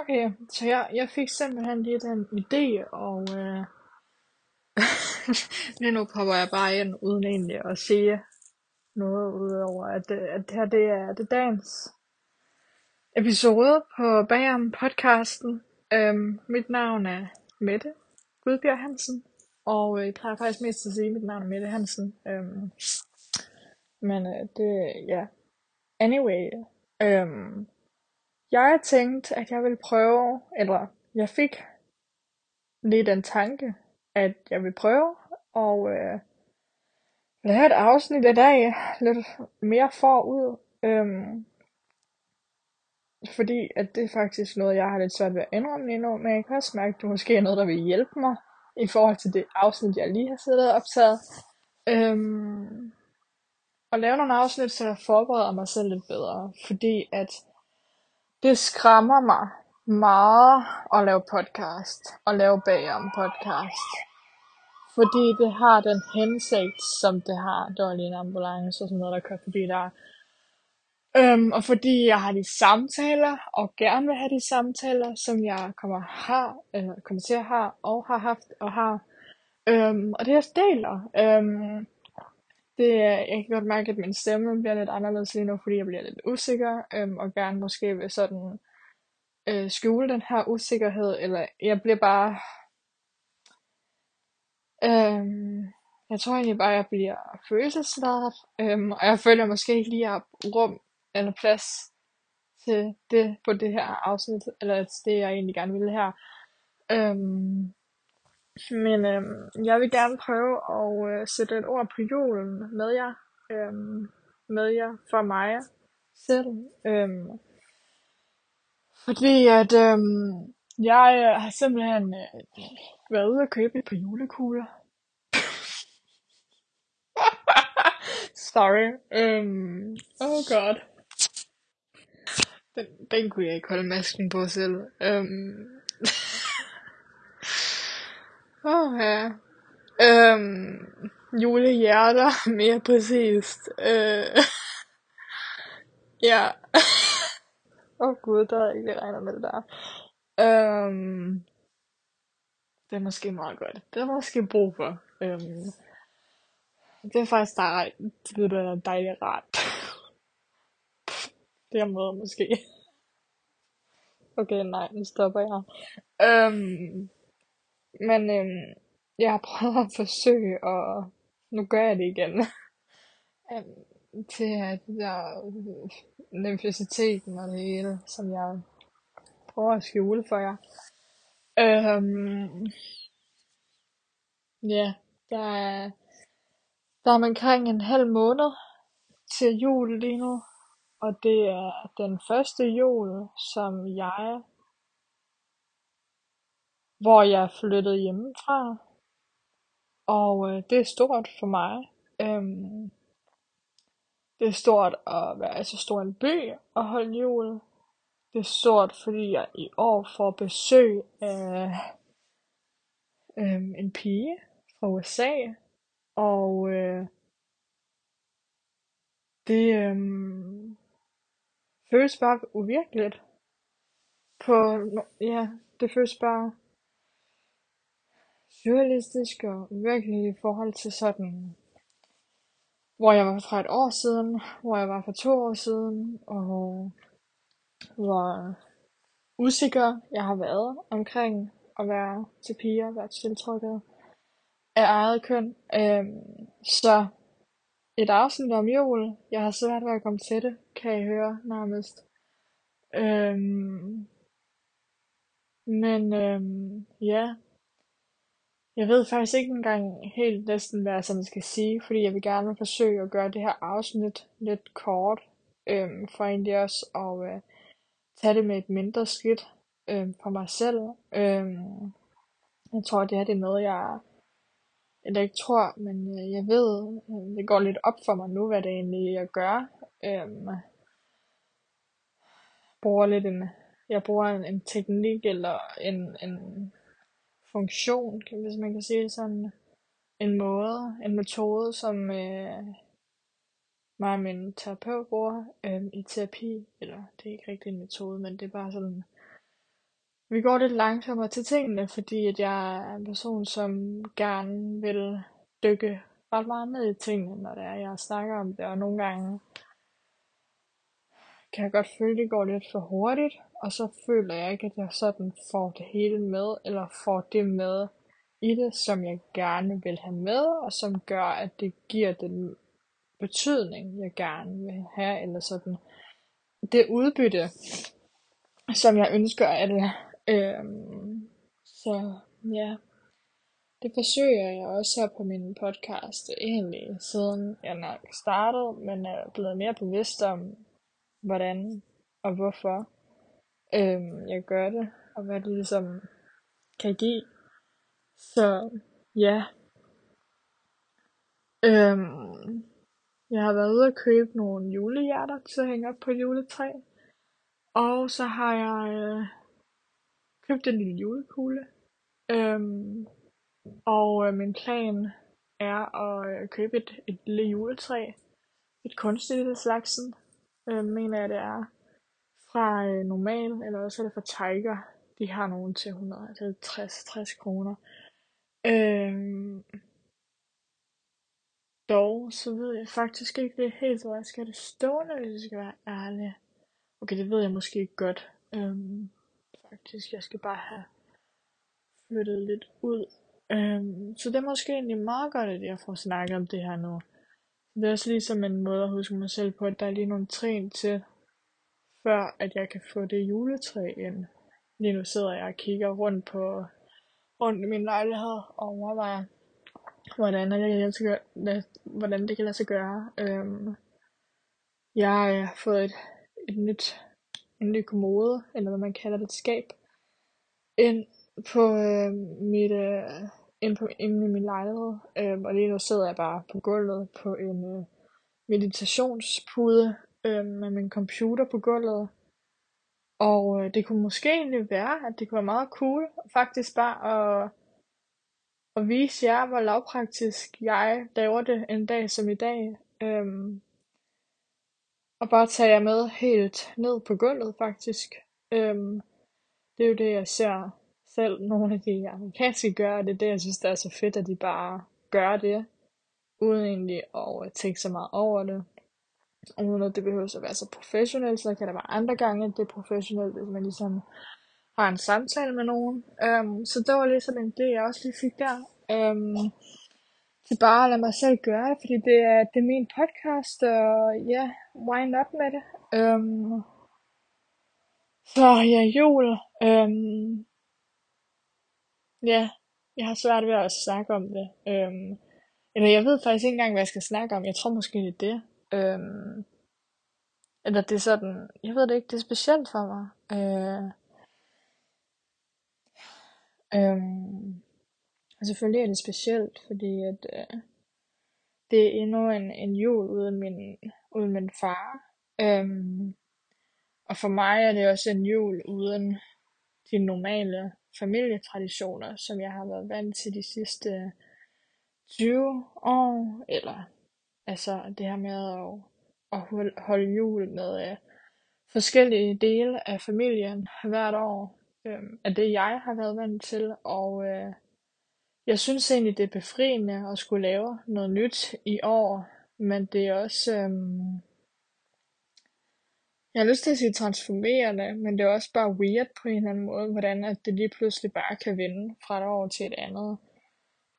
Okay, så jeg, jeg fik simpelthen lige den idé, og øh, lige nu popper jeg bare ind, uden egentlig at sige noget, udover at, øh, at det her det er, det dagens episode på Bagom podcasten. Øhm, mit navn er Mette Gudbjerg Hansen, og øh, jeg plejer faktisk mest at sige, at mit navn er Mette Hansen. Øhm, men øh, det, ja. Anyway, øhm, jeg tænkte, at jeg ville prøve, eller jeg fik lige den tanke, at jeg vil prøve og øh, lave et afsnit i dag lidt mere forud. Øhm, fordi at det er faktisk noget, jeg har lidt svært ved at indrømme lige nu, men jeg kan også mærke, at det måske er noget, der vil hjælpe mig i forhold til det afsnit, jeg lige har siddet og optaget. Øhm, og lave nogle afsnit, så jeg forbereder mig selv lidt bedre, fordi at det skræmmer mig meget at lave podcast og lave bagom podcast. Fordi det har den hensigt, som det har. dårlig var lige en ambulance og sådan noget, der kørte forbi der. Øhm, og fordi jeg har de samtaler, og gerne vil have de samtaler, som jeg kommer, har, øh, kommer til at have, og har haft, og har. Øhm, og det jeg deler. Øhm, det, jeg kan godt mærke, at min stemme bliver lidt anderledes lige nu, fordi jeg bliver lidt usikker, øhm, og gerne måske vil sådan øh, skjule den her usikkerhed, eller jeg bliver bare Øhm, jeg tror egentlig bare, at jeg bliver følelsesladet, øhm, og jeg føler måske ikke lige, at jeg har rum eller plads til det på det her afsnit, eller til det, jeg egentlig gerne ville her. Øhm, men øhm, jeg vil gerne prøve at øh, sætte et ord på julen med jer, øhm, med jer for mig selv. Øhm, fordi at øhm, jeg øh, har simpelthen øh, været ude og købe et par julekugler. Sorry. Um, oh god. Den, den kunne jeg ikke holde masken på selv. Um, Åh ja. Øhm, julehjerter, mere præcist. Øh, ja. Åh oh, gud, der er ikke regnet med det der. Øhm, det er måske meget godt. Det er måske brug for. Øhm, det er faktisk dejligt. Det er dejligt rart. det er måde måske. Okay, nej, nu stopper jeg. Øhm, men øhm, jeg har prøvet at forsøge, og nu gør jeg det igen. um, til at der øh, nymfisiteten og det hele, som jeg prøver at skjule for jer. Øhm, ja, der er, der er omkring en halv måned til jul lige nu, og det er den første jul, som jeg, hvor jeg flyttede hjemmefra, og øh, det er stort for mig. Øhm, det er stort at være i så stor en by og holde jul. Det er stort, fordi jeg i år får besøg af øhm, en pige fra USA. Og øh, det øhm, føles bare uvirkeligt. På, ja, det føles bare surrealistisk og uvirkeligt i forhold til sådan, hvor jeg var fra et år siden, hvor jeg var for to år siden, og hvor usikker jeg har været omkring at være til piger, være tiltrukket af eget køn. Øhm, så et afsnit om jul. Jeg har svært ved at komme til det, kan I høre nærmest. Øhm, men øhm, ja, jeg ved faktisk ikke engang helt næsten, hvad jeg sådan skal sige, fordi jeg vil gerne forsøge at gøre det her afsnit lidt kort, øhm, for egentlig også at øh, tage det med et mindre skridt øhm, for mig selv. Øhm, jeg tror, det her det er noget, jeg eller ikke tror, men øh, jeg ved, øh, det går lidt op for mig nu, hvad det egentlig jeg gør. Øhm, bruger lidt en, jeg bruger en, en teknik eller en, en funktion, hvis man kan sige det sådan, en måde, en metode, som øh, mig og min terapeut bruger øh, i terapi, eller det er ikke rigtig en metode, men det er bare sådan vi går lidt langsommere til tingene, fordi at jeg er en person, som gerne vil dykke ret meget ned i tingene, når det er, jeg snakker om det, og nogle gange kan jeg godt føle, at det går lidt for hurtigt, og så føler jeg ikke, at jeg sådan får det hele med, eller får det med i det, som jeg gerne vil have med, og som gør, at det giver den betydning, jeg gerne vil have, eller sådan det udbytte, som jeg ønsker af det. Øhm, så ja, det forsøger jeg også her på min podcast, egentlig siden jeg nok startede, men er blevet mere bevidst om, hvordan og hvorfor øhm, jeg gør det, og hvad det ligesom kan give. Så ja. Øhm, jeg har været ude at købe nogle julehjerter til at hænge op på juletræ. Og så har jeg øh, købt en lille julekugle. Øhm, og øh, min plan er at øh, købe et, et lille juletræ. Et kunstigt slagsen, øh, mener jeg det er. Fra øh, normal, eller også er det fra Tiger. De har nogen til 150-60 altså kroner. Øh, dog, så ved jeg faktisk ikke det helt, hvor jeg skal det stående, hvis jeg skal være ærlig. Okay, det ved jeg måske ikke godt. Øhm, faktisk, jeg skal bare have flyttet lidt ud. Øhm, så det er måske egentlig meget godt, at jeg får snakket om det her nu. Det er også ligesom en måde at huske mig selv på, at der er lige nogle trin til, før at jeg kan få det juletræ ind. Lige nu sidder jeg og kigger rundt på rundt i min lejlighed og overvejer, hvordan, jeg kan lade sig gøre, hvordan det kan lade sig gøre. Øhm, jeg har fået et, et nyt, en ny kommode, eller hvad man kalder det, et skab, ind på øh, mit, øh, ind, på, inde i min lejlighed. Øh, og lige nu sidder jeg bare på gulvet på en øh, meditationspude øh, med min computer på gulvet. Og øh, det kunne måske egentlig være, at det kunne være meget cool, faktisk bare at, at vise jer, hvor lavpraktisk jeg laver det en dag som i dag. Øhm, og bare tage jer med helt ned på gulvet, faktisk. Øhm, det er jo det, jeg ser selv nogle af de amerikanske gøre, det er det, jeg synes, det er så fedt, at de bare gør det, uden egentlig at øh, tænke så meget over det uden at det behøver at være så professionelt, så kan der være andre gange, at det er professionelt, hvis man ligesom har en samtale med nogen. Um, så det var ligesom en det, jeg også lige fik der. Øhm, um, til bare at lade mig selv gøre det, fordi det er, det er min podcast, og ja, yeah, wind up med det. Um, så ja, jul. Um, ja, jeg har svært ved at snakke om det. Øhm, eller jeg ved faktisk ikke engang, hvad jeg skal snakke om. Jeg tror måske, det er det. Øhm, eller det er sådan, jeg ved det ikke, det er specielt for mig. Øh, øhm, og selvfølgelig er det specielt, fordi at, øh, det er endnu en, en jul uden min, uden min far. Øhm, og for mig er det også en jul uden de normale familietraditioner, som jeg har været vant til de sidste 20 år, eller Altså det her med at, at holde jul med øh, forskellige dele af familien hvert år, øh, er det jeg har været vant til, og øh, jeg synes egentlig det er befriende at skulle lave noget nyt i år, men det er også, øh, jeg har lyst til at sige transformerende, men det er også bare weird på en eller anden måde, hvordan at det lige pludselig bare kan vende fra et år til et andet.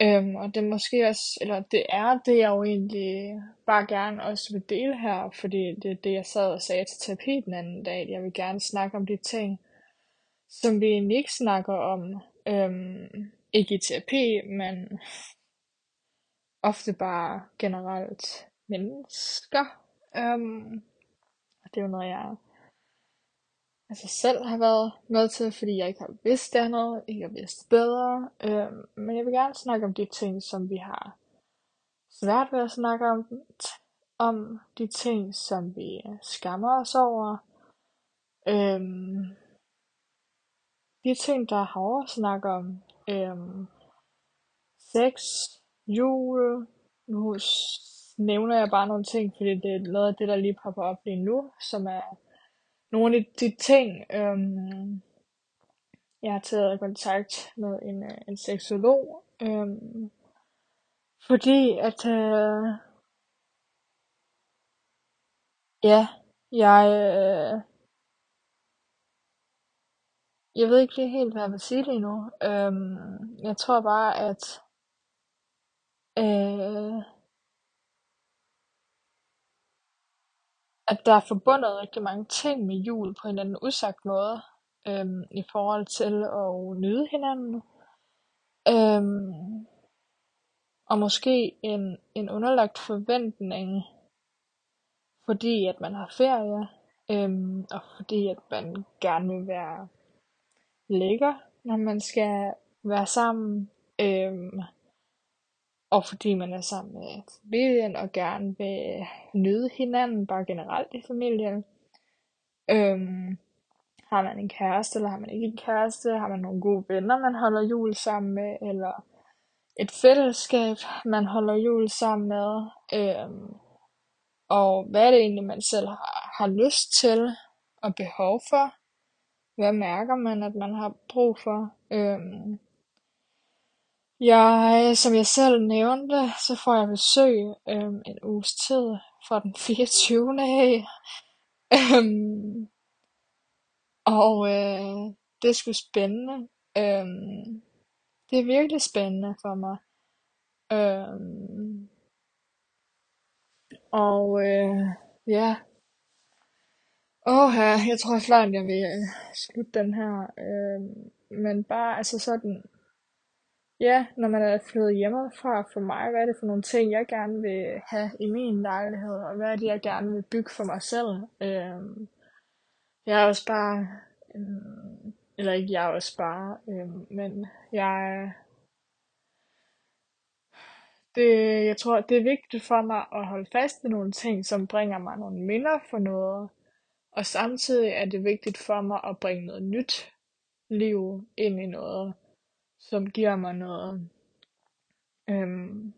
Øhm, og det er måske også, eller det er det, jeg jo egentlig bare gerne også vil dele her, fordi det er det, jeg sad og sagde til terapi den anden dag. at Jeg vil gerne snakke om de ting, som vi egentlig ikke snakker om. Øhm, ikke i terapi, men ofte bare generelt mennesker. Øhm, og det er jo noget, jeg altså selv har været med til, fordi jeg ikke har vidst andet, ikke har vidst bedre. Øh, men jeg vil gerne snakke om de ting, som vi har svært ved at snakke om, om de ting, som vi skammer os over. Øhm, de ting, der er hårde at snakke om. Øhm, sex, jul, nu nævner jeg bare nogle ting, fordi det er noget af det, der lige popper op lige nu, som er nogle af de ting, øhm, jeg har taget kontakt med en, øh, en seksolog, øhm, fordi at, øh, ja, jeg, øh, jeg ved ikke helt, hvad jeg vil sige lige nu. Øhm, jeg tror bare, at øh, at der er forbundet rigtig mange ting med jul på en eller anden usagt måde øhm, i forhold til at nyde hinanden. Øhm, og måske en, en underlagt forventning, fordi at man har ferie, øhm, og fordi at man gerne vil være lækker, når man skal være sammen, øhm, og fordi man er sammen med familien og gerne vil nyde hinanden, bare generelt i familien. Øhm, har man en kæreste, eller har man ikke en kæreste? Har man nogle gode venner, man holder jul sammen med? Eller et fællesskab, man holder jul sammen med? Øhm, og hvad er det egentlig, man selv har, har lyst til og behov for? Hvad mærker man, at man har brug for? Øhm, jeg, som jeg selv nævnte, så får jeg besøg øhm, en uges tid fra den 24. af. Øhm, og øh, det er sgu spændende. Øhm, det er virkelig spændende for mig. Øhm, og øh, ja. Åh her, jeg tror snart, jeg vil øh, slutte den her. Øh, men bare altså sådan, ja, når man er flyttet hjemmefra for mig, hvad er det for nogle ting, jeg gerne vil have i min lejlighed, og hvad er det, jeg gerne vil bygge for mig selv. Øhm, jeg er også bare Øhm, eller ikke jeg også bare, øhm, men jeg, det, jeg tror, det er vigtigt for mig at holde fast ved nogle ting, som bringer mig nogle minder for noget, og samtidig er det vigtigt for mig at bringe noget nyt liv ind i noget, som giver mig noget, øhm,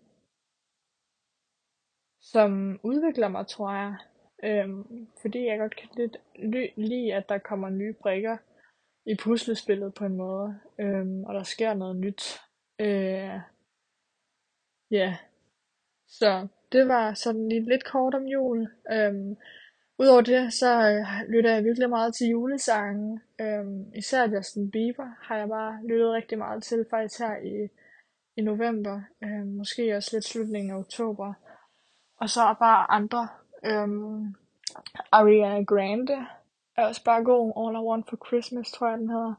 som udvikler mig, tror jeg. Øhm, fordi jeg godt kan lidt lide, at der kommer nye brikker i puslespillet på en måde, øhm, og der sker noget nyt. Øh, ja, så det var sådan lige lidt kort om jul. Øhm, Udover det, så øh, lytter jeg virkelig meget til julesange. Øhm, især Justin Bieber har jeg bare lyttet rigtig meget til, faktisk her i, i november. Øhm, måske også lidt slutningen af oktober. Og så bare andre Øhm, Ariana Grande er også bare god. All I Want for Christmas, tror jeg den hedder.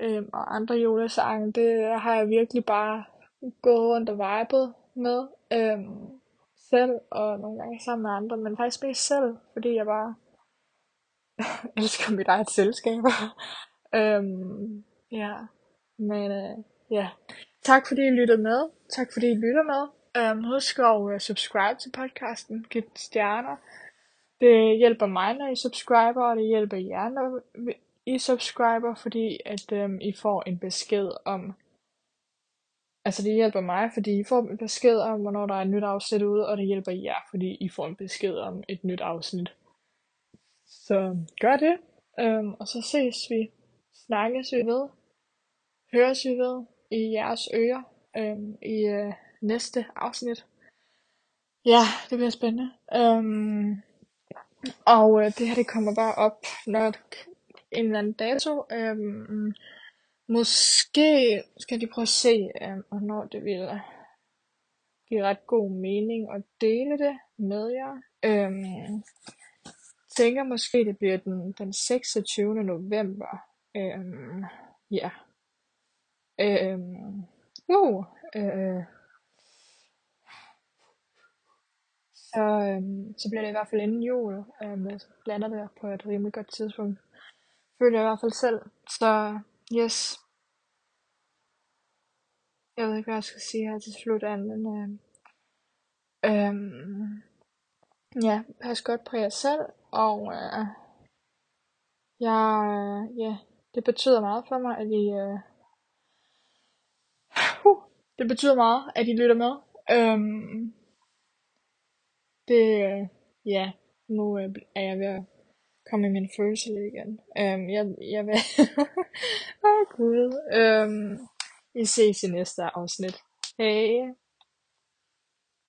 Øhm, og andre julesange, det har jeg virkelig bare gået rundt og vibet med. Øhm, selv, og nogle gange sammen med andre, men faktisk mest selv, fordi jeg bare elsker mit eget selskab. øhm, ja, men øh, ja. Tak fordi I lyttede med. Tak fordi I lytter med. Øhm, husk at uh, subscribe til podcasten, giv stjerner. Det hjælper mig, når I subscriber, og det hjælper jer, når I subscriber, fordi at øhm, I får en besked om, altså det hjælper mig, fordi I får en besked om, hvornår der er et nyt afsnit ude, og det hjælper jer, fordi I får en besked om et nyt afsnit. Så gør det, øhm, og så ses vi, snakkes vi ved, høres vi ved i jeres ører øhm, i øh, næste afsnit. Ja, det bliver spændende. Øhm, og øh, det her det kommer bare op når en eller anden dato. Øhm, måske skal de prøve at se, um, hvornår det vil give ret god mening at dele det med jer. Øhm, tænker måske det bliver den, den 26. november. Øhm, ja. Øhm, uh, øh, så, øhm, så bliver det i hvert fald inden jul. Øhm, jeg blander det på et rimelig godt tidspunkt. Føler jeg i hvert fald selv. Så yes. Jeg ved ikke, hvad jeg skal sige her til slut, men øh, øh, ja, pas godt på jer selv, og øh, jeg, øh, ja, det betyder meget for mig, at I, øh, uh, det betyder meget, at I lytter med. Øhm, det, øh, ja, nu øh, er jeg ved at komme i min følelse igen. Um, jeg, jeg vil, åh oh, gud, øhm, vi ses i næste afsnit. Hej!